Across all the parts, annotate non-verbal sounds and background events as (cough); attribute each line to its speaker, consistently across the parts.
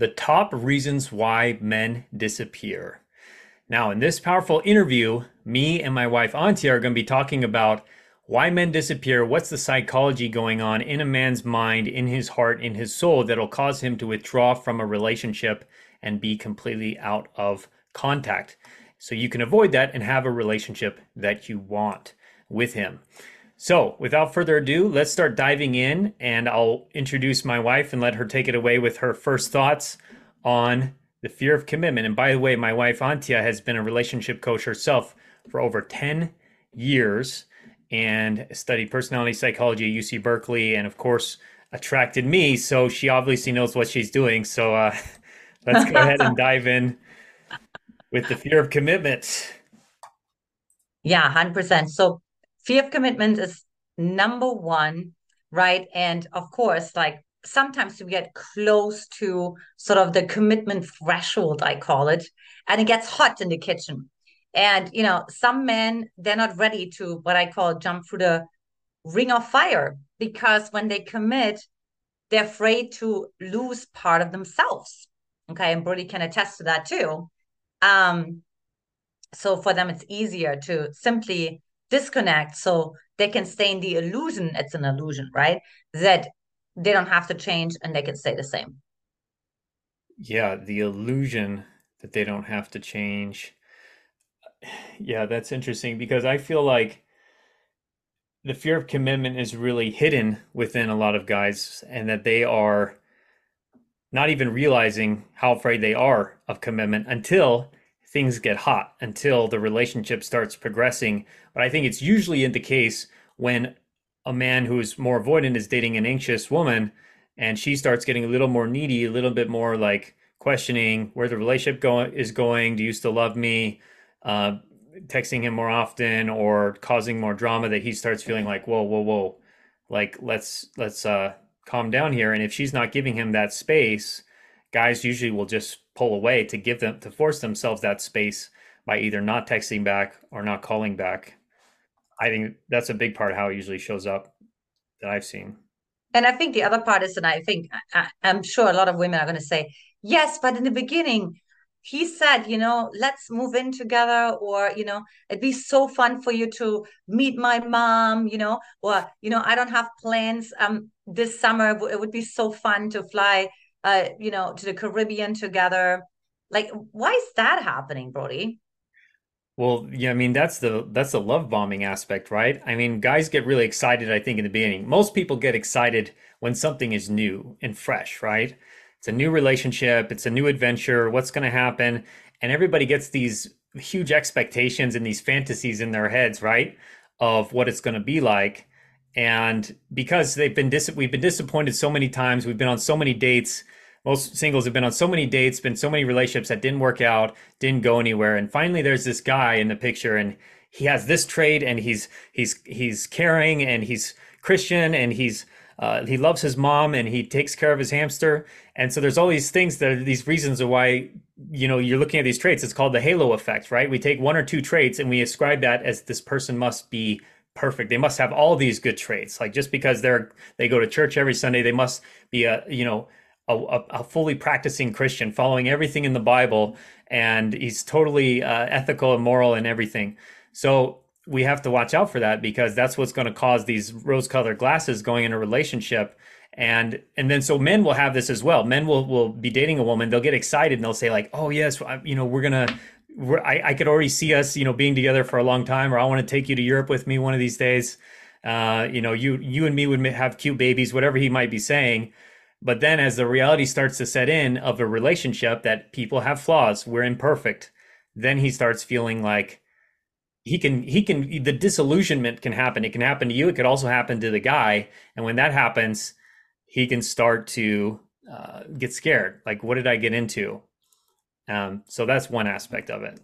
Speaker 1: the top reasons why men disappear. Now, in this powerful interview, me and my wife Antia are going to be talking about why men disappear, what's the psychology going on in a man's mind, in his heart, in his soul that'll cause him to withdraw from a relationship and be completely out of contact. So you can avoid that and have a relationship that you want with him. So, without further ado, let's start diving in, and I'll introduce my wife and let her take it away with her first thoughts on the fear of commitment. And by the way, my wife Antia has been a relationship coach herself for over 10 years and studied personality psychology at UC Berkeley, and of course, attracted me. So, she obviously knows what she's doing. So, uh, (laughs) let's go ahead and dive in with the fear of commitment.
Speaker 2: Yeah, 100%. So, fear of commitment is number one, right? And of course, like sometimes we get close to sort of the commitment threshold, I call it, and it gets hot in the kitchen. And, you know, some men, they're not ready to what I call jump through the ring of fire because when they commit, they're afraid to lose part of themselves. Okay. And Brody can attest to that too. Um, so for them, it's easier to simply disconnect so they can stay in the illusion it's an illusion right? That they don't have to change and they can stay the same.
Speaker 1: Yeah the illusion that they don't have to change. (sighs) Yeah that's interesting because i feel like the fear of commitment is really hidden within a lot of guys and that they are not even realizing how afraid they are of commitment until things get hot until the relationship starts progressing. But I think it's usually in the case when a man who is more avoidant is dating an anxious woman and she starts getting a little more needy, a little bit more like questioning where the relationship is going. Do you still love me? Uh, texting him more often or causing more drama that he starts feeling like, whoa, whoa, whoa, like let's let's uh, calm down here. And if she's not giving him that space, guys usually will just pull away to give them to force themselves that space by either not texting back or not calling back. I think that's a big part of how it usually shows up that I've seen.
Speaker 2: And I think the other part is, and I think I, am sure a lot of women are going to say, yes, but in the beginning, he said, you know, let's move in together, or, you know, it'd be so fun for you to meet my mom, you know, or, you know, I don't have plans um this summer. It would be so fun to fly uh, you know, to the Caribbean together. Like, why is that happening, Brody?
Speaker 1: Well, yeah, I mean that's the that's the love bombing aspect, right? I mean, guys get really excited, I think, in the beginning. Most people get excited when something is new and fresh, right? It's a new relationship, it's a new adventure, what's going to happen? And everybody gets these huge expectations and these fantasies in their heads, right? Of what it's going to be like and because they've been dis- we've been disappointed so many times we've been on so many dates most singles have been on so many dates been so many relationships that didn't work out didn't go anywhere. And finally there's this guy in the picture and he has this trait and he's he's he's caring and he's christian and he's uh, he loves his mom and he takes care of his hamster. And so there's all these things that are these reasons of why you know you're looking at these traits. It's called the halo effect right? We take one or two traits and we ascribe that as this person must be perfect. They must have all these good traits. Like just because they're they go to church every Sunday, they must be a you know a, a fully practicing Christian, following everything in the Bible, and he's totally uh, ethical and moral and everything. So we have to watch out for that because that's what's going to cause these rose-colored glasses going in a relationship and and then so men will have this as well men will will be dating a woman they'll get excited and they'll say like oh yes you know we're gonna I, I could already see us, you know, being together for a long time, or I want to take you to Europe with me one of these days. Uh, you know, you you and me would have cute babies, whatever he might be saying. But then, as the reality starts to set in of a relationship that people have flaws, we're imperfect, then he starts feeling like he can he can the disillusionment can happen. It can happen to you. It could also happen to the guy. And when that happens, he can start to uh, get scared. Like, what did I get into? Um, so that's one aspect of it.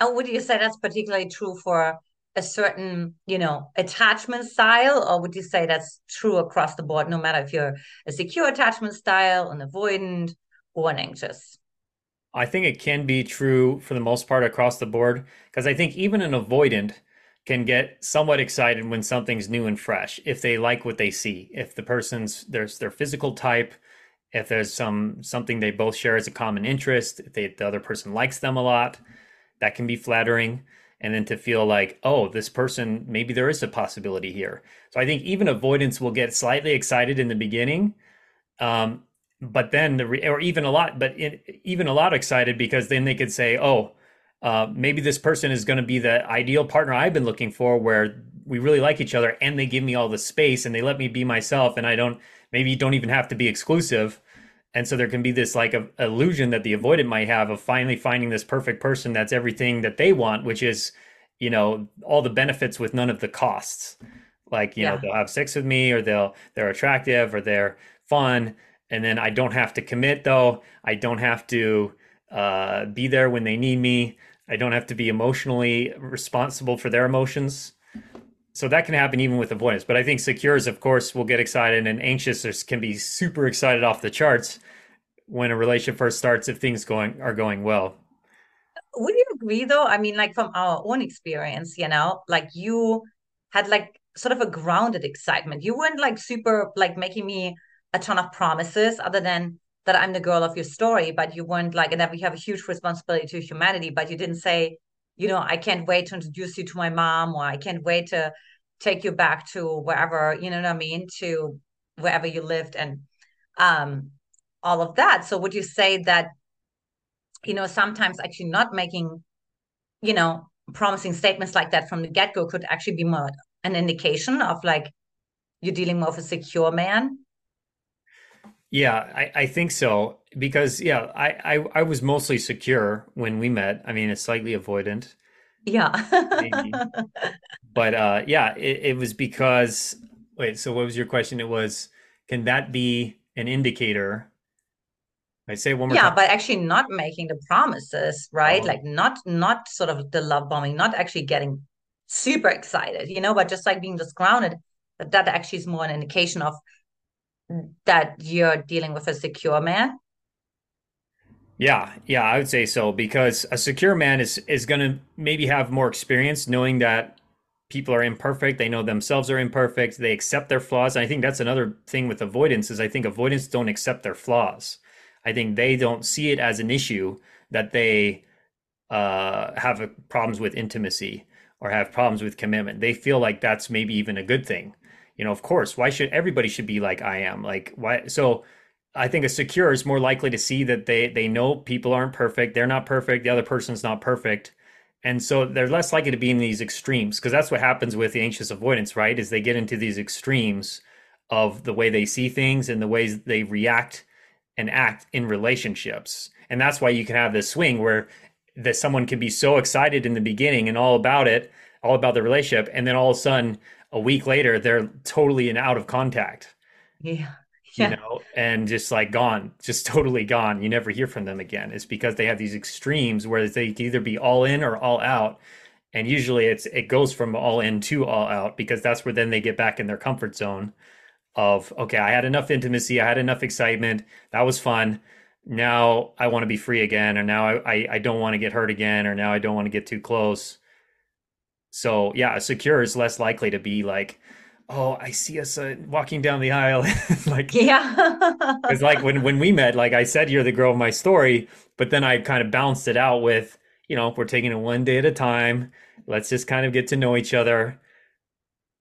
Speaker 2: And would you say that's particularly true for a certain, you know, attachment style, or would you say that's true across the board, no matter if you're a secure attachment style, an avoidant, or an anxious?
Speaker 1: I think it can be true for the most part across the board because I think even an avoidant can get somewhat excited when something's new and fresh if they like what they see if the person's there's their physical type if there's some something they both share as a common interest, if they, the other person likes them a lot, that can be flattering. And then to feel like, oh, this person, maybe there is a possibility here. So I think even avoidance will get slightly excited in the beginning, um, but then the re- or even a lot, but it, even a lot excited because then they could say, oh, uh, maybe this person is going to be the ideal partner I've been looking for, where we really like each other and they give me all the space and they let me be myself, and I don't maybe don't even have to be exclusive and so there can be this like a, illusion that the avoidant might have of finally finding this perfect person that's everything that they want which is you know all the benefits with none of the costs. Like you yeah. know they'll have sex with me or they'll they're attractive or they're fun. And then i don't have to commit though. I don't have to uh, be there when they need me. I don't have to be emotionally responsible for their emotions so that can happen even with avoidance. But I think secures, of course, will get excited, and anxious can be super excited off the charts when a relationship first starts if things going are going well.
Speaker 2: Would you agree, though? I mean, like from our own experience, you know, like you had like sort of a grounded excitement. You weren't like super like making me a ton of promises, other than that I'm the girl of your story. But you weren't like, and that we have a huge responsibility to humanity. But you didn't say, you know, I can't wait to introduce you to my mom, or I can't wait to take you back to wherever, you know what I mean, to wherever you lived and um all of that. So would you say that, you know, sometimes actually not making, you know, promising statements like that from the get-go could actually be more an indication of like you're dealing more with a secure man?
Speaker 1: Yeah, I, I think so. Because yeah, I, I I was mostly secure when we met. I mean, it's slightly avoidant.
Speaker 2: Yeah.
Speaker 1: but uh, yeah, it, it was because wait. So what was your question? It was, can that be an indicator? I say one more
Speaker 2: yeah,
Speaker 1: time.
Speaker 2: but actually not making the promises, right? Oh. Like not not sort of the love bombing, not actually getting super excited, you know, but just like being just grounded. That that actually is more an indication of that you're dealing with a secure man
Speaker 1: yeah, yeah, I would say so because a secure man is is going to maybe have more experience knowing that people are imperfect, they know themselves are imperfect, they accept their flaws. And I think that's another thing with avoidance is I think avoidance don't accept their flaws. I think they don't see it as an issue that they uh, have problems with intimacy or have problems with commitment. They feel like that's maybe even a good thing. You know, of course, why should everybody should be like I am? Like why so I think a secure is more likely to see that they they know people aren't perfect, they're not perfect, the other person's not perfect. And so they're less likely to be in these extremes because that's what happens with the anxious avoidance, right? Is they get into these extremes of the way they see things and the ways they react and act in relationships. And that's why you can have this swing where that someone can be so excited in the beginning and all about it, all about the relationship, and then all of a sudden a week later they're totally and out of contact.
Speaker 2: Yeah
Speaker 1: yeah. you know, and just like gone, just totally gone. You never hear from them again. It's because they have these extremes where they either be all in or all out. And usually it's it goes from all in to all out because that's where then they get back in their comfort zone of okay, I had enough intimacy, I had enough excitement, that was fun. Now I want to be free again, or now I, I, I don't want to get hurt again, or now I don't want to get too close. So yeah, a secure is less likely to be like, oh i see us uh, walking down the aisle. (laughs) Like
Speaker 2: yeah. (laughs)
Speaker 1: it's like when when we met like i said you're the girl of my story but then i kind of bounced it out with you know we're taking it one day at a time. Let's just kind of get to know each other.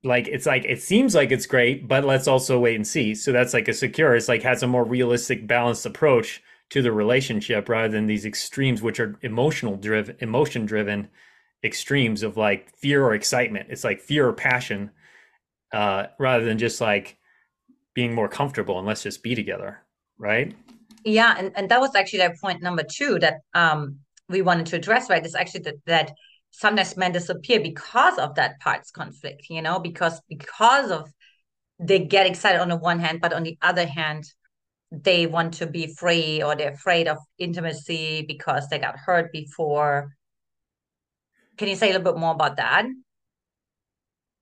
Speaker 1: Like it's like it seems like it's great but let's also wait and see. So that's like a secure it's like has a more realistic balanced approach to the relationship rather than these extremes which are emotional driven emotion driven extremes of like fear or excitement it's like fear or passion uh, rather than just like being more comfortable and let's just be together, right?
Speaker 2: Yeah, and, and that was actually that point number two that um, we wanted to address, right? Is actually that, that sometimes men disappear because of that parts conflict, you know, because because of they get excited on the one hand, but on the other hand, they want to be free or they're afraid of intimacy because they got hurt before. Can you say a little bit more about that?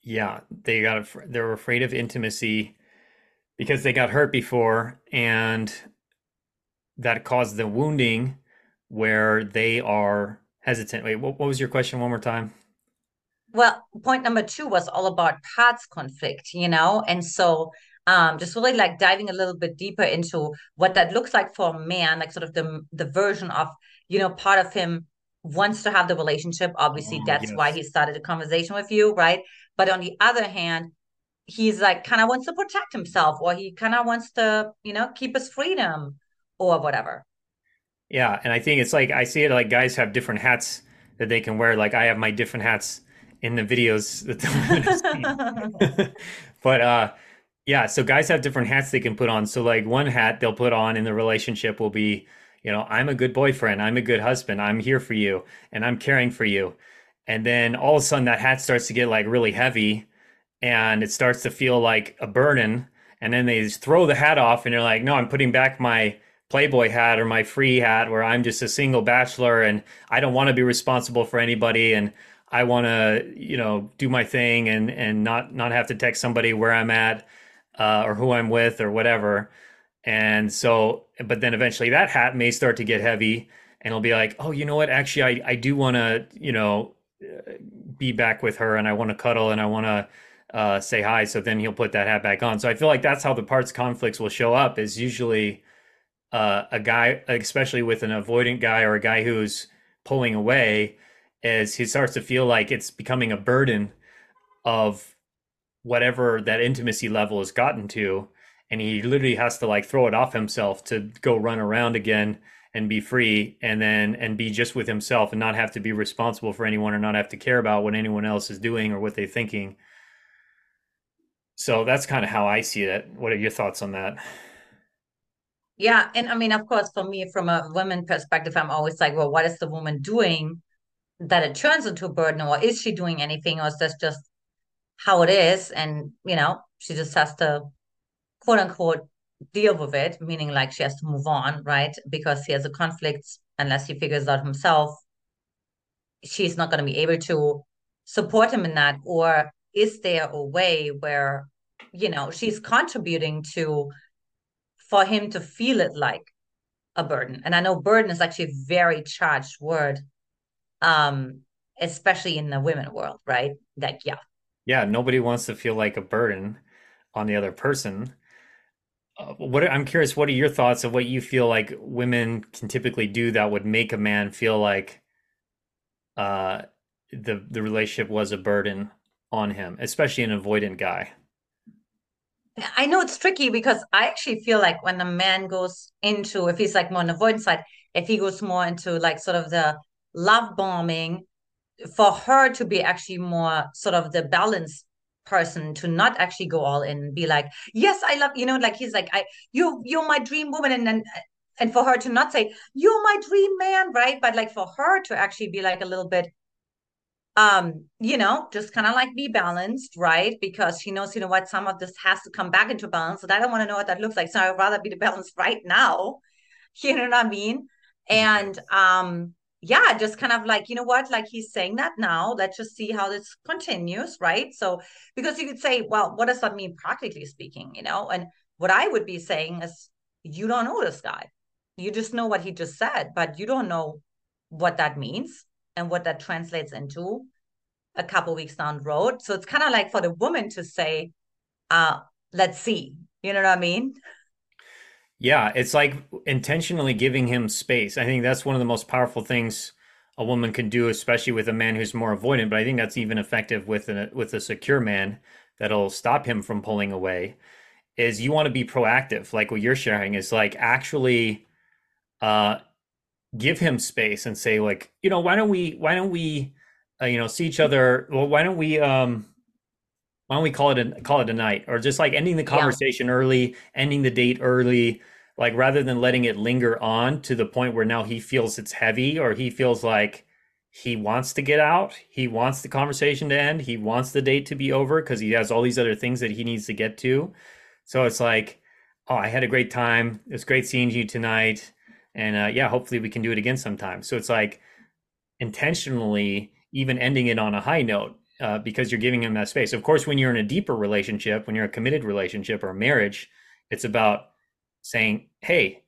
Speaker 1: yeah, they got they were afraid of intimacy because they got hurt before, and that caused the wounding where they are hesitant. Wait, what, what was your question? One more time.
Speaker 2: Well, point number two was all about parts conflict, you know, and so um, just really like diving a little bit deeper into what that looks like for a man, like sort of the the version of, you know, part of him wants to have the relationship. Obviously,
Speaker 1: Oh,
Speaker 2: that's why he started a conversation with you, right? But on the other hand, he's like kind of wants to protect himself or he kind of wants to, you know, keep his freedom or whatever.
Speaker 1: Yeah, and I think it's like I see it like guys have different hats that they can wear. Like I have my different hats in the videos that the women have. (laughs) But uh yeah, so guys have different hats they can put on. So like one hat they'll put on in the relationship will be, you know, I'm a good boyfriend, I'm a good husband, I'm here for you, and I'm caring for you. And then all of a sudden that hat starts to get like really heavy and it starts to feel like a burden. And then they throw the hat off and you're like, no, I'm putting back my Playboy hat or my free hat where I'm just a single bachelor and I don't want to be responsible for anybody and I want to, you know, do my thing and and not not have to text somebody where I'm at uh, or who I'm with or whatever. And so, but then eventually that hat may start to get heavy and it'll be like, oh, you know what? Actually, I, I do want to, you know, be back with her and I want to cuddle and I want to uh, say hi. So then he'll put that hat back on. So I feel like that's how the parts conflicts will show up is usually uh, a guy, especially with an avoidant guy or a guy who's pulling away, is he starts to feel like it's becoming a burden of whatever that intimacy level has gotten to. And he literally has to like throw it off himself to go run around again and be free and then and be just with himself and not have to be responsible for anyone or not have to care about what anyone else is doing or what they're thinking. So that's kind of how I see it. What are your thoughts on that?
Speaker 2: Yeah, and I mean, of course, for me, from a women perspective, I'm always like, well, what is the woman doing that it turns into a burden, or is she doing anything, or is this just how it is? And, you know, she just has to quote unquote deal with it, meaning like she has to move on, right? Because he has a conflict, unless he figures out himself, she's not going to be able to support him in that. Or is there a way where, you know, she's contributing to for him to feel it like a burden? And I know burden is actually a very charged word, um, especially in the women world, right? Like, yeah.
Speaker 1: Yeah, nobody wants to feel like a burden on the other person. What I'm curious, what are your thoughts of what you feel like women can typically do that would make a man feel like uh, the the relationship was a burden on him, especially an avoidant guy?
Speaker 2: I know it's tricky because I actually feel like when a man goes into, if he's like more on the avoidance side, if he goes more into like sort of the love bombing, for her to be actually more sort of the balanced person to not actually go all in and be like, yes, I love, you know, like he's like, I you you're my dream woman. And then and for her to not say, you're my dream man, right? But like for her to actually be like a little bit um you know just kind of like be balanced right because she knows you know what some of this has to come back into balance and i don't want to know what that looks like so i'd rather be the balance (laughs) right now you know what i mean and um yeah just kind of like you know what like he's saying that now let's just see how this continues right so because you could say well what does that mean practically speaking you know and what i would be saying is you don't know this guy you just know what he just said but you don't know what that means and what that translates into a couple weeks down the road. So it's kind of like for the woman to say, uh, let's see. You know what I mean?
Speaker 1: Yeah, it's like intentionally giving him space. I think that's one of the most powerful things a woman can do, especially with a man who's more avoidant. But I think that's even effective with a with a secure man that'll stop him from pulling away. Is you want to be proactive, like what you're sharing, is like actually uh, give him space and say, like, you know, why don't we, why don't we, uh, you know, see each other? Well, why don't we, um, why don't we call it a call it a night, or just like ending the
Speaker 2: Yeah.
Speaker 1: conversation early, ending the date early, like rather than letting it linger on to the point where now he feels it's heavy or he feels like he wants to get out, he wants the conversation to end, he wants the date to be over because he has all these other things that he needs to get to. So it's like, oh, I had a great time. It was great seeing you tonight, and uh, yeah, hopefully we can do it again sometime. So it's like intentionally even ending it on a high note uh, because you're giving him that space. Of course, when you're in a deeper relationship, when you're a committed relationship or a marriage, it's about saying, "Hey,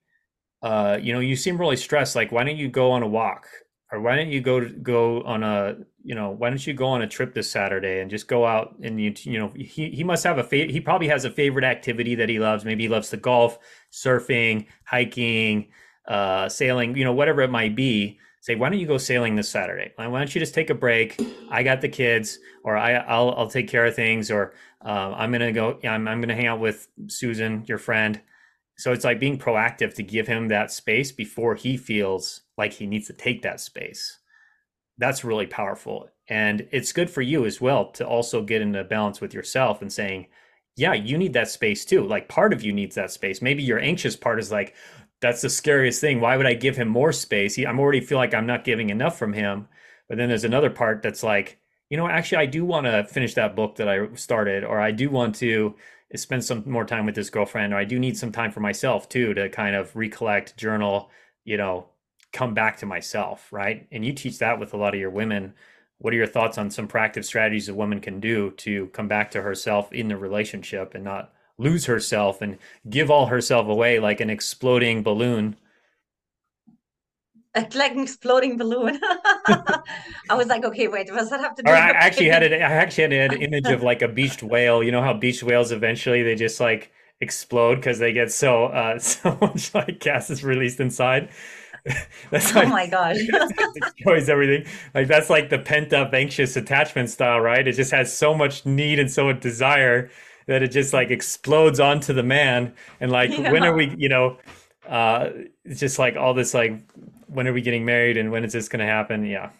Speaker 1: uh, you know, you seem really stressed. Like, why don't you go on a walk? or why don't you go go on a you know why don't you go on a trip this Saturday and just go out and you you know he he must have a fa- he probably has a favorite activity that he loves maybe he loves to golf surfing hiking uh sailing you know whatever it might be say why don't you go sailing this Saturday why don't you just take a break I got the kids or I I'll I'll take care of things or uh, I'm gonna go I'm I'm gonna hang out with Susan your friend so it's like being proactive to give him that space before he feels like he needs to take that space. That's really powerful. And it's good for you as well to also get into balance with yourself and saying, yeah, you need that space too. Like part of you needs that space. Maybe your anxious part is like, that's the scariest thing. Why would I give him more space? I'm already feel like I'm not giving enough from him. But then there's another part that's like, you know, actually, I do want to finish that book that I started, or I do want to spend some more time with this girlfriend. Or i do need some time for myself too to kind of recollect journal you know come back to myself right? And you teach that with a lot of your women. What are your thoughts on some proactive strategies a woman can do to come back to herself in the relationship and not lose herself and give all herself away like an exploding balloon
Speaker 2: like an exploding balloon. (laughs) I was like, okay, wait, what does that have to do?
Speaker 1: Or I actually had it. I actually had an image of like a beached whale. You know how beached whales eventually they just like explode because they get so uh (laughs) so much like gas is released inside. (laughs)
Speaker 2: that's oh my gosh, It
Speaker 1: destroys everything. Like that's like the pent up anxious attachment style, right? It just has so much need and so much desire that it just like explodes onto the man. And like, yeah. when are we? You know, uh, it's just like all this like when are we getting married and when is this going to happen? Yeah.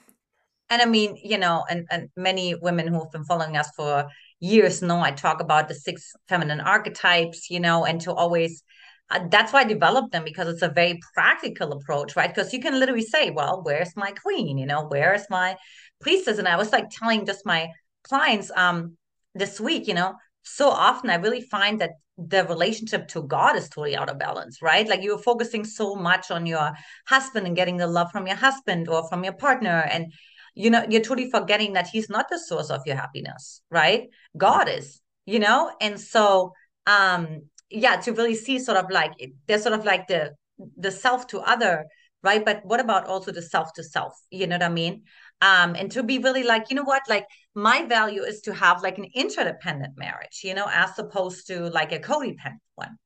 Speaker 2: And I mean, you know, and, and many women who have been following us for years know I talk about the six feminine archetypes, you know, and to always, uh, that's why I developed them because it's a very practical approach, right? Because you can literally say, well, where's my queen? You know, where's my priestess? And I was like telling just my clients um this week, you know, so often I really find that the relationship to God is totally out of balance, right? Like you're focusing so much on your husband and getting the love from your husband or from your partner. And you know, you're totally forgetting that he's not the source of your happiness, right? God is, you know? And so um yeah, to really see sort of like there's sort of like the the self to other, right? But what about also the self to self? You know what I mean? um and to be really like you know what like my value is to have like an interdependent marriage you know as opposed to like a codependent one.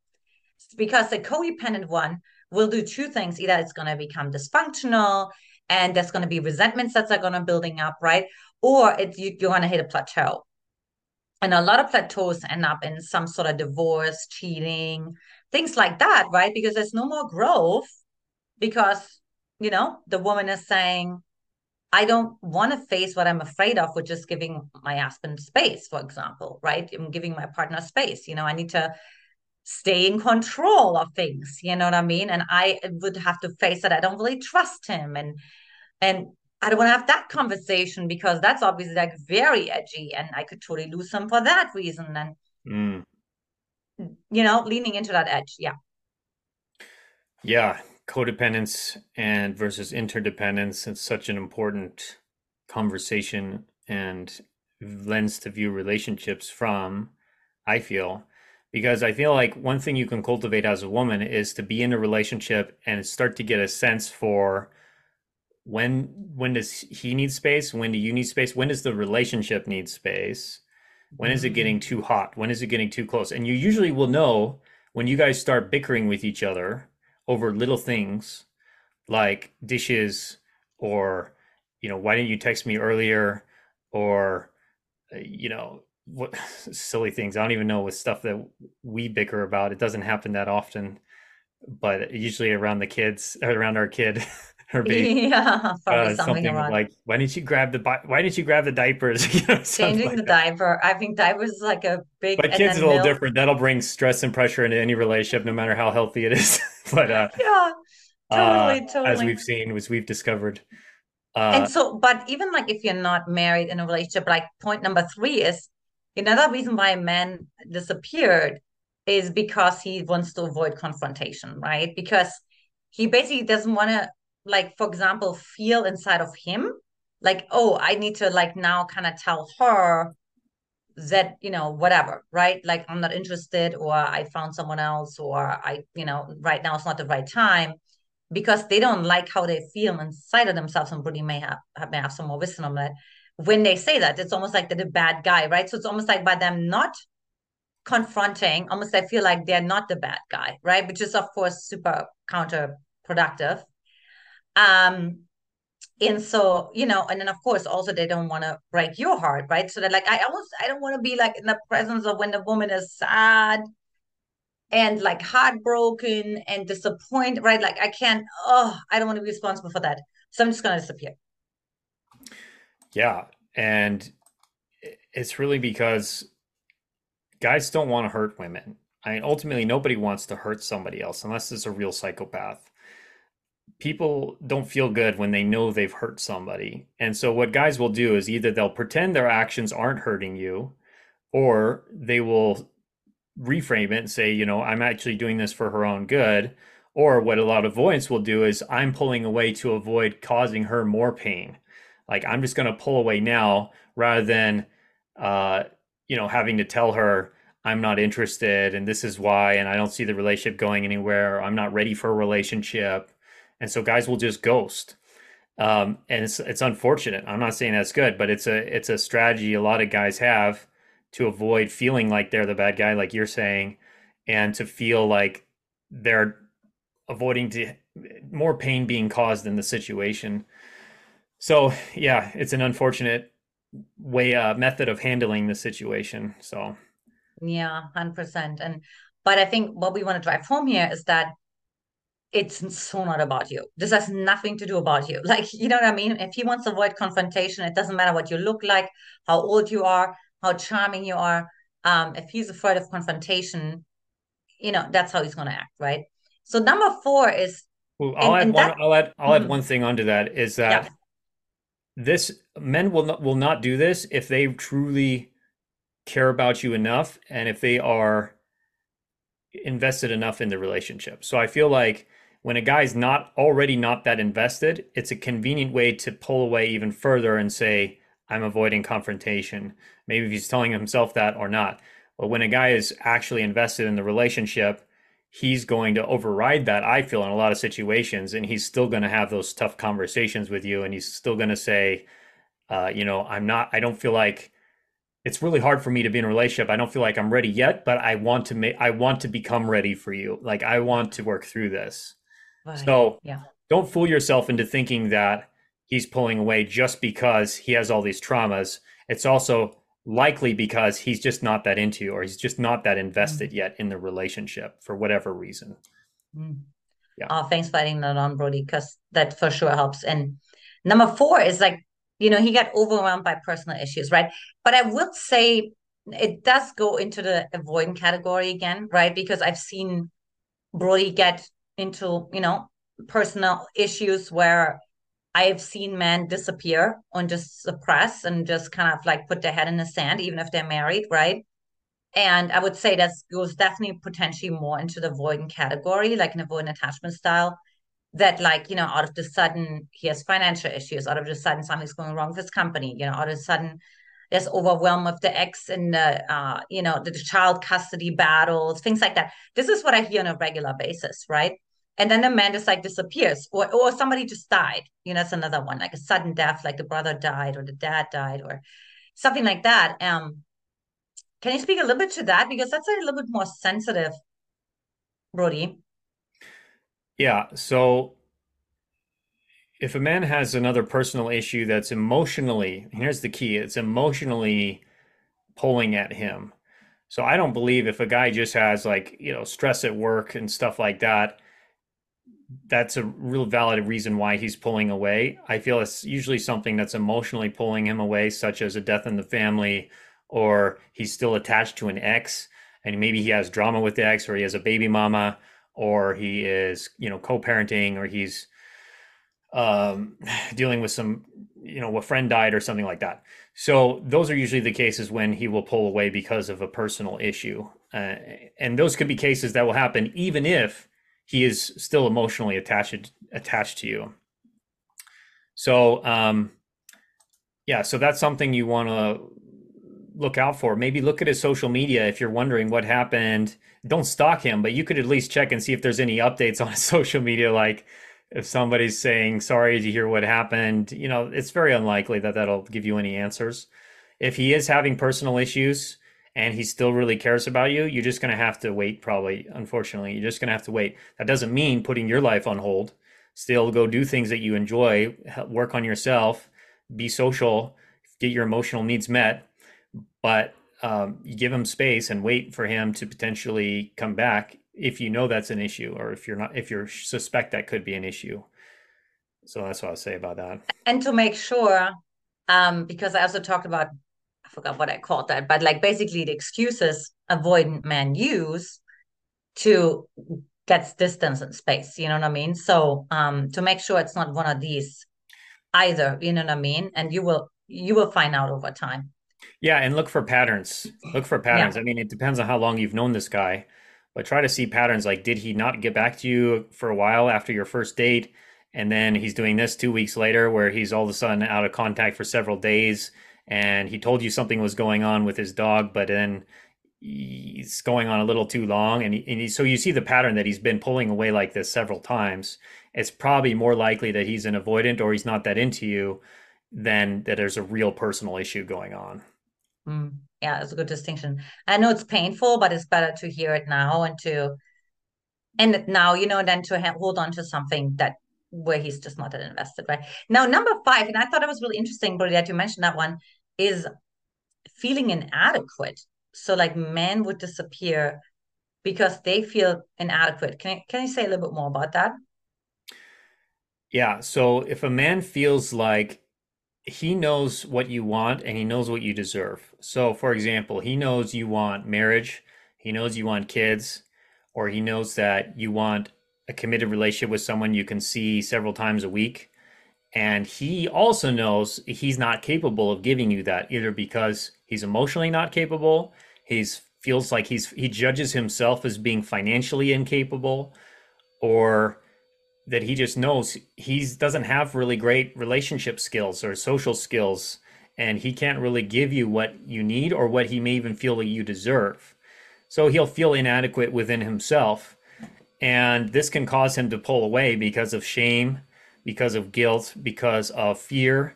Speaker 2: Because the codependent one will do two things. Either it's going to become dysfunctional and there's going to be resentments that are going to building up right? Or it's you, you're going to hit a plateau. And a lot of plateaus end up in some sort of divorce cheating things like that right? Because there's no more growth because you know the woman is saying I don't want to face what I'm afraid of, which is giving my husband space, for example, right? I'm giving my partner space. You know, I need to stay in control of things. You know what I mean? And I would have to face that I don't really trust him, and and I don't want to have that conversation because that's obviously like very edgy, and I could totally lose him for that reason. And mm. you know, leaning into that edge, yeah.
Speaker 1: Yeah, codependence and versus interdependence it's such an important conversation and lens to view relationships from i feel. Because i feel like one thing you can cultivate as a woman is to be in a relationship and start to get a sense for when when does he need space? When do you need space? When does the relationship need space? When is it getting mm. too hot? When is it getting too close? And you usually will know when you guys start bickering with each other over little things like dishes or you know why didn't you text me earlier? or uh, you know what (laughs) silly things. I don't even know with stuff that we bicker about. It doesn't happen that often but usually around the kids (laughs) around our kid (laughs) or baby.
Speaker 2: Yeah uh, something, something
Speaker 1: like why didn't you grab the why didn't you grab the diapers?
Speaker 2: You know, changing like the that. diaper. I think diapers is like a big
Speaker 1: but kids is a little milk. different. That'll bring stress and pressure into any relationship no matter how healthy it is (laughs) but uh
Speaker 2: yeah totally,
Speaker 1: uh, totally. as we've seen as we've discovered
Speaker 2: uh, and so but even like if you're not married in a relationship like point number three is another reason why a man disappeared is because he wants to avoid confrontation right because he basically doesn't want to like for example feel inside of him like oh i need to like now kind of tell her that you know whatever right like i'm not interested or i found someone else or i you know right now it's not the right time because they don't like how they feel inside of themselves. And Brody may have, may have some more wisdom on that. When they say that, it's almost like they're the bad guy, right? So it's almost like by them not confronting, almost I feel like they're not the bad guy, right? Which is of course super counterproductive. Um, and so you know and then of course also they don't want to break your heart right? So they're like i almost i don't want to be like in the presence of when the woman is sad and like heartbroken and disappointed right? Like i can't oh i don't want to be responsible for that. So i'm just going to disappear.
Speaker 1: Yeah and it's really because guys don't want to hurt women. I mean ultimately nobody wants to hurt somebody else unless it's a real psychopath people don't feel good when they know they've hurt somebody. And so what guys will do is either they'll pretend their actions aren't hurting you or they will reframe it and say, you know, I'm actually doing this for her own good. Or what a lot of avoidance will do is I'm pulling away to avoid causing her more pain. Like I'm just going to pull away now rather than, uh, you know, having to tell her I'm not interested and this is why, and I don't see the relationship going anywhere. I'm not ready for a relationship and so guys will just ghost. Um, and it's it's unfortunate. I'm not saying that's good, but it's a it's a strategy a lot of guys have to avoid feeling like they're the bad guy, like you're saying, and to feel like they're avoiding to more pain being caused in the situation. So yeah, it's an unfortunate way uh, method of handling the situation. So
Speaker 2: yeah, hundred percent. And but I think what we want to drive home here is that it's so not about you. This has nothing to do about you. (laughs) Like, you know what I mean? If he wants to avoid confrontation, it doesn't matter what you look like, how old you are, how charming you are. Um, if he's afraid of confrontation, you know, that's how he's gonna act, right? So number four is
Speaker 1: well, I'll and, add and one that, I'll add I'll mm-hmm. one thing onto that is that yeah. this men will not will not do this if they truly care about you enough and if they are invested enough in the relationship. So I feel like when a guy's not already not that invested, it's a convenient way to pull away even further and say, I'm avoiding confrontation. Maybe if he's telling himself that or not. But when a guy is actually invested in the relationship, he's going to override that, I feel, in a lot of situations. And he's still going to have those tough conversations with you. And he's still going to say, uh, you know, I'm not, I don't feel like it's really hard for me to be in a relationship. I don't feel like I'm ready yet, but I want to make, I want to become ready for you. Like I want to work through this. Right. So yeah. don't fool yourself into thinking that he's pulling away just because he has all these traumas. It's also likely because he's just not that into you or he's just not that invested mm. yet in the relationship for whatever reason.
Speaker 2: Mm. Yeah. Oh, thanks for adding that on, Brody, because that for sure helps. And number four is like, you know, he got overwhelmed by personal issues, right? But I would say it does go into the avoidant category again, right? Because I've seen Brody get into you know personal issues where I've seen men disappear and just suppress and just kind of like put their head in the sand, even if they're married, right? And I would say that goes definitely potentially more into the avoidant category, like an avoidant attachment style. That like you know, out of the sudden he has financial issues, out of the sudden something's going wrong with his company, you know, out of the sudden there's overwhelm of the ex and the uh, you know the, the child custody battles, things like that. This is what I hear on a regular basis, right? And then the man just like disappears or or somebody just died you know that's another one like a sudden death like the brother died or the dad died or something like that um can you speak a little bit to that? Because that's a little bit more sensitive brody
Speaker 1: yeah so if a man has another personal issue that's emotionally here's the key it's emotionally pulling at him. So i don't believe if a guy just has like you know stress at work and stuff like that that's a real valid reason why he's pulling away. I feel it's usually something that's emotionally pulling him away, such as a death in the family, or he's still attached to an ex, and maybe he has drama with the ex, or he has a baby mama, or he is, you know, co-parenting, or he's um, (sighs) dealing with some, you know, a friend died or something like that. So those are usually the cases when he will pull away because of a personal issue, uh, and those could be cases that will happen even if he is still emotionally attached attached to you. So um, yeah, so that's something you want to look out for. Maybe look at his social media if you're wondering what happened. Don't stalk him, but you could at least check and see if there's any updates (laughs) on his social media, like if somebody's saying sorry to hear what happened, you know, it's very unlikely that that'll give you any answers. If he is having personal issues and he still really cares about you, you're just going to have to wait, probably. Unfortunately, you're just going to have to wait. That doesn't mean putting your life on hold. Still go do things that you enjoy, work on yourself, be social, get your emotional needs met. But um, you give him space and wait for him to potentially come back if you know that's an issue or if you're not if you suspect that could be an issue so that's what i'll say about that
Speaker 2: and to make sure um because i also talked about i forgot what i called that but like basically the excuses avoidant men use to get distance and space you know what i mean? So um to make sure it's not one of these either you know what i mean? And you will you will find out over time.
Speaker 1: Yeah and look for patterns. Look for patterns. Yeah. i mean it depends on how long you've known this guy but try to see patterns like did he not get back to you for a while after your first date? And then he's doing this two weeks later where he's all of a sudden out of contact for several days and he told you something was going on with his dog but then he's going on a little too long and, he, and he, so you see the pattern that he's been pulling away like this several times it's probably more likely that he's an avoidant or he's not that into you than that there's a real personal issue going on
Speaker 2: mm yeah, it's a good distinction. I know it's painful, but it's better to hear it now and to and now, you know, than to hold on to something that where he's just not that invested, right? Now, number five, and I thought it was really interesting, Brody, that you mentioned that one, is feeling inadequate. So like men would disappear because they feel inadequate. Can I, can you say a little bit more about that?
Speaker 1: Yeah. So if a man feels like he knows what you want and he knows what you deserve. So, for example, he knows you want marriage, he knows you want kids, or he knows that you want a committed relationship with someone you can see several times a week. And he also knows he's not capable of giving you that either because he's emotionally not capable, he's feels like he's he judges himself as being financially incapable or that he just knows he doesn't have really great relationship skills or social skills and he can't really give you what you need or what he may even feel that you deserve. So he'll feel inadequate within himself and this can cause him to pull away because of shame because of guilt because of fear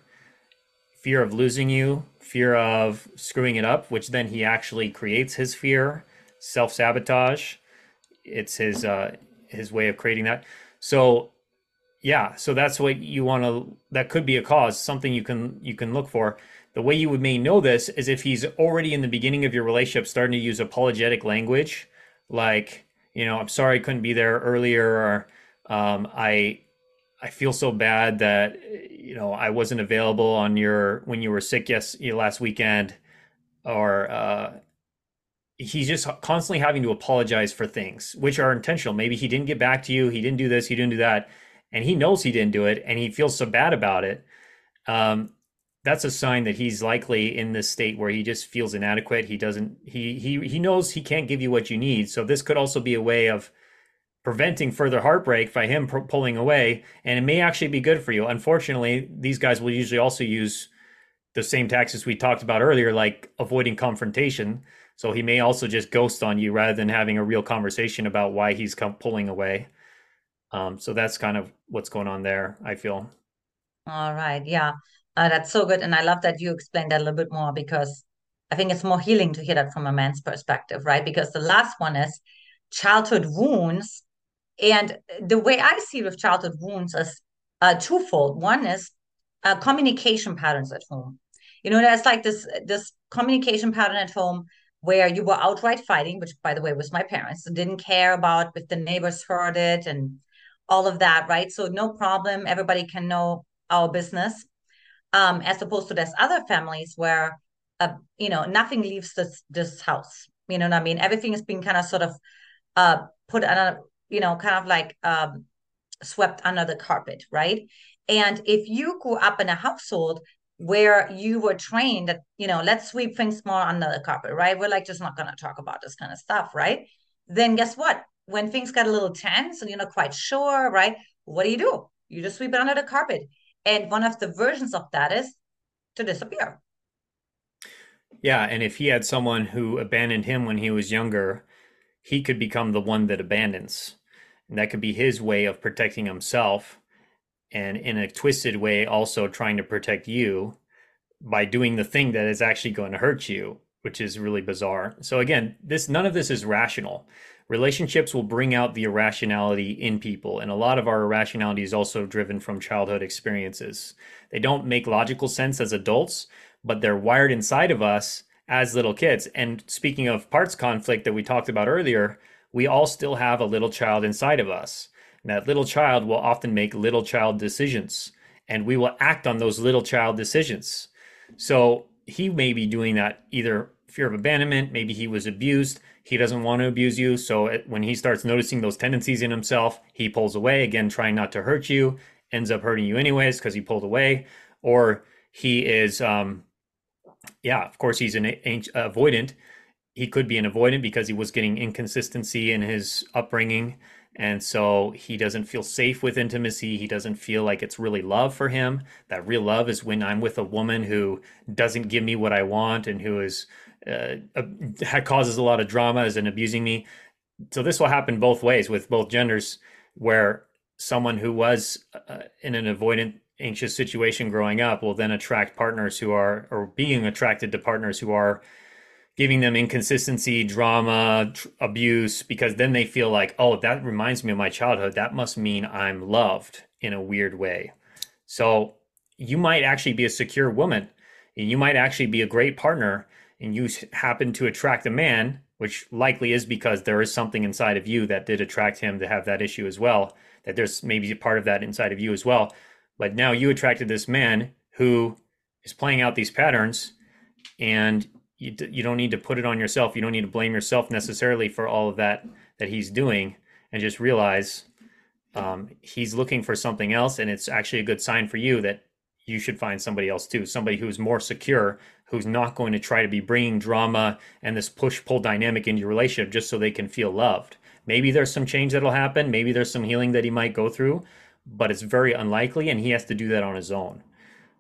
Speaker 1: fear of losing you fear of screwing it up which then he actually creates his fear self-sabotage it's his uh his way of creating that so yeah, so that's what you want to that could be a cause, something you can you can look for. The way you would may know this is if he's already in the beginning of your relationship starting to use apologetic language like, you know, I'm sorry I couldn't be there earlier or um, I I feel so bad that you know I wasn't available on your when you were sick yes last weekend or uh, he's just constantly having to apologize for things which are intentional. Maybe he didn't get back to you, he didn't do this, he didn't do that, and he knows he didn't do it, and he feels so bad about it. Um, that's a sign that he's likely in this state where he just feels inadequate. He doesn't. He he he knows he can't give you what you need. So this could also be a way of preventing further heartbreak by him pulling away, and it may actually be good for you. Unfortunately, these guys will usually also use the same tactics we talked about earlier, like avoiding confrontation. So he may also just ghost on you rather than having a real conversation about why he's pulling away. Um, so that's kind of what's going on there, I feel.
Speaker 2: All right. Yeah. Uh, that's so good. And I love that you explained that a little bit more because I think it's more healing to hear that from a man's perspective, right? Because the last one is childhood wounds. And the way I see with childhood wounds is uh, twofold. One is uh, communication patterns at home. You know, there's like this this communication pattern at home where you were outright fighting, which by the way was my parents, didn't care about if the neighbors heard it and all of that, right? So no problem. Everybody can know our business. Um, as opposed to there's other families where uh, you know, nothing leaves this this house. You know what I mean? Everything is being kind of sort of uh put on you know, kind of like um swept under the carpet, right? And if you grew up in a household where you were trained that, you know, let's sweep things more under the carpet, right? We're like just not gonna talk about this kind of stuff, right? Then guess what? when things get a little tense and you're not quite sure, right? What do you do? You just sweep it under the carpet. And one of the versions of that is to disappear.
Speaker 1: Yeah. And if he had someone who abandoned him when he was younger, he could become the one that abandons. And that could be his way of protecting himself and in a twisted way also trying to protect you by doing the thing that is actually going to hurt you which is really bizarre. So again this none of this is rational. Relationships will bring out the irrationality in people and a lot of our irrationality is also driven from childhood experiences. They don't make logical sense as adults but they're wired inside of us as little kids. And speaking of parts conflict that we talked about earlier we all still have a little child inside of us and that little child will often make little child decisions, and we will act on those little child decisions. So he may be doing that either fear of abandonment, maybe he was abused, he doesn't want to abuse you. So when he starts noticing those tendencies in himself, he pulls away, again, trying not to hurt you, ends up hurting you anyways because he pulled away. Or he is, um, yeah, of course, he's an avoidant. He could be an avoidant because he was getting inconsistency in his upbringing and so he doesn't feel safe with intimacy. He doesn't feel like it's really love for him. That real love is when I'm with a woman who doesn't give me what I want and who is uh, uh, causes a lot of drama in abusing me. So this will happen both ways with both genders, where someone who was uh, in an avoidant, anxious situation growing up will then attract partners who are, or being attracted to partners who are giving them inconsistency, drama, tr- abuse, because then they feel like, oh, that reminds me of my childhood. That must mean I'm loved in a weird way. So you might actually be a secure woman. And you might actually be a great partner, and you happen to attract a man, which likely is because there is something inside of you that did attract him to have that issue as well. That there's maybe a part of that inside of you as well. But now you attracted this man who is playing out these patterns, and you, you don't need to put it on yourself. You don't need to blame yourself necessarily for all of that that he's doing, and just realize um, he's looking for something else, and it's actually a good sign for you that you should find somebody else too, somebody who's more secure, who's not going to try to be bringing drama and this push pull dynamic into your relationship just so they can feel loved. Maybe there's some change that'll happen. Maybe there's some healing that he might go through, but it's very unlikely, and he has to do that on his own.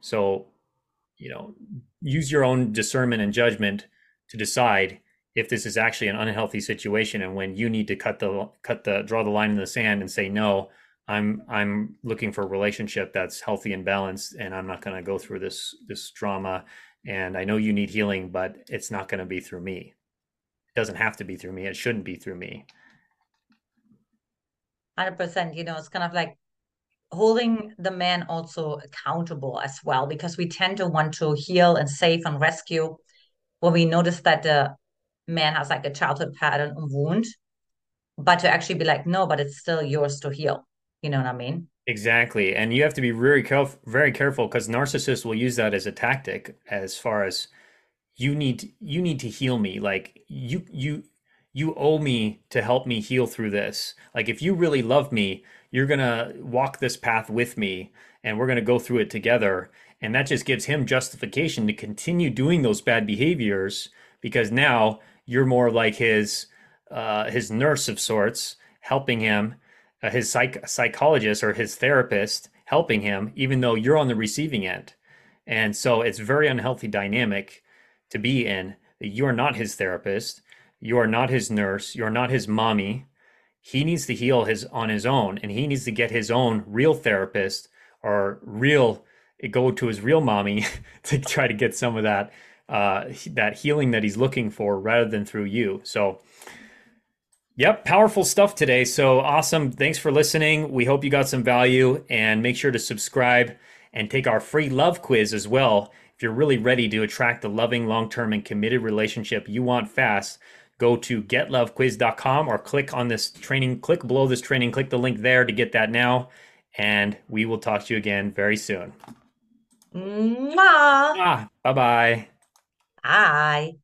Speaker 1: So, you know, use your own discernment and judgment to decide if this is actually an unhealthy situation and when you need to cut the cut the draw the line in the sand and say no i'm i'm looking for a relationship that's healthy and balanced and i'm not going to go through this this drama and i know you need healing but it's not going to be through me. It doesn't have to be through me. It shouldn't be through me.
Speaker 2: 100% you know it's kind of like holding the man also accountable as well because we tend to want to heal and save and rescue when we notice that the man has like a childhood pattern wound but to actually be like no but it's still yours to heal. You know what i mean?
Speaker 1: Exactly and you have to be very careful very careful because narcissists will use that as a tactic as far as you need you need to heal me like you you you owe me to help me heal through this like if you really love me you're going to walk this path with me and we're going to go through it together. And that just gives him justification to continue doing those bad behaviors because now you're more like his uh, his nurse of sorts, helping him, uh, his psych- psychologist or his therapist, helping him, even though you're on the receiving end. And so it's very unhealthy dynamic to be in. That you're not his therapist. You are not his nurse. You're not his mommy. He needs to heal his on his own and he needs to get his own real therapist or real go to his real mommy (laughs) to try to get some of that uh, that healing that he's looking for rather than through you. So yep powerful stuff today. So awesome. Thanks for listening. We hope you got some value and make sure to subscribe and take our free love quiz as well. If you're really ready to attract the loving long-term and committed relationship you want fast go to getlovequiz.com or click on this training, click below this training, click the link there to get that now. And we will talk to you again very soon.
Speaker 2: Mwah. Ah,
Speaker 1: bye bye.
Speaker 2: Bye.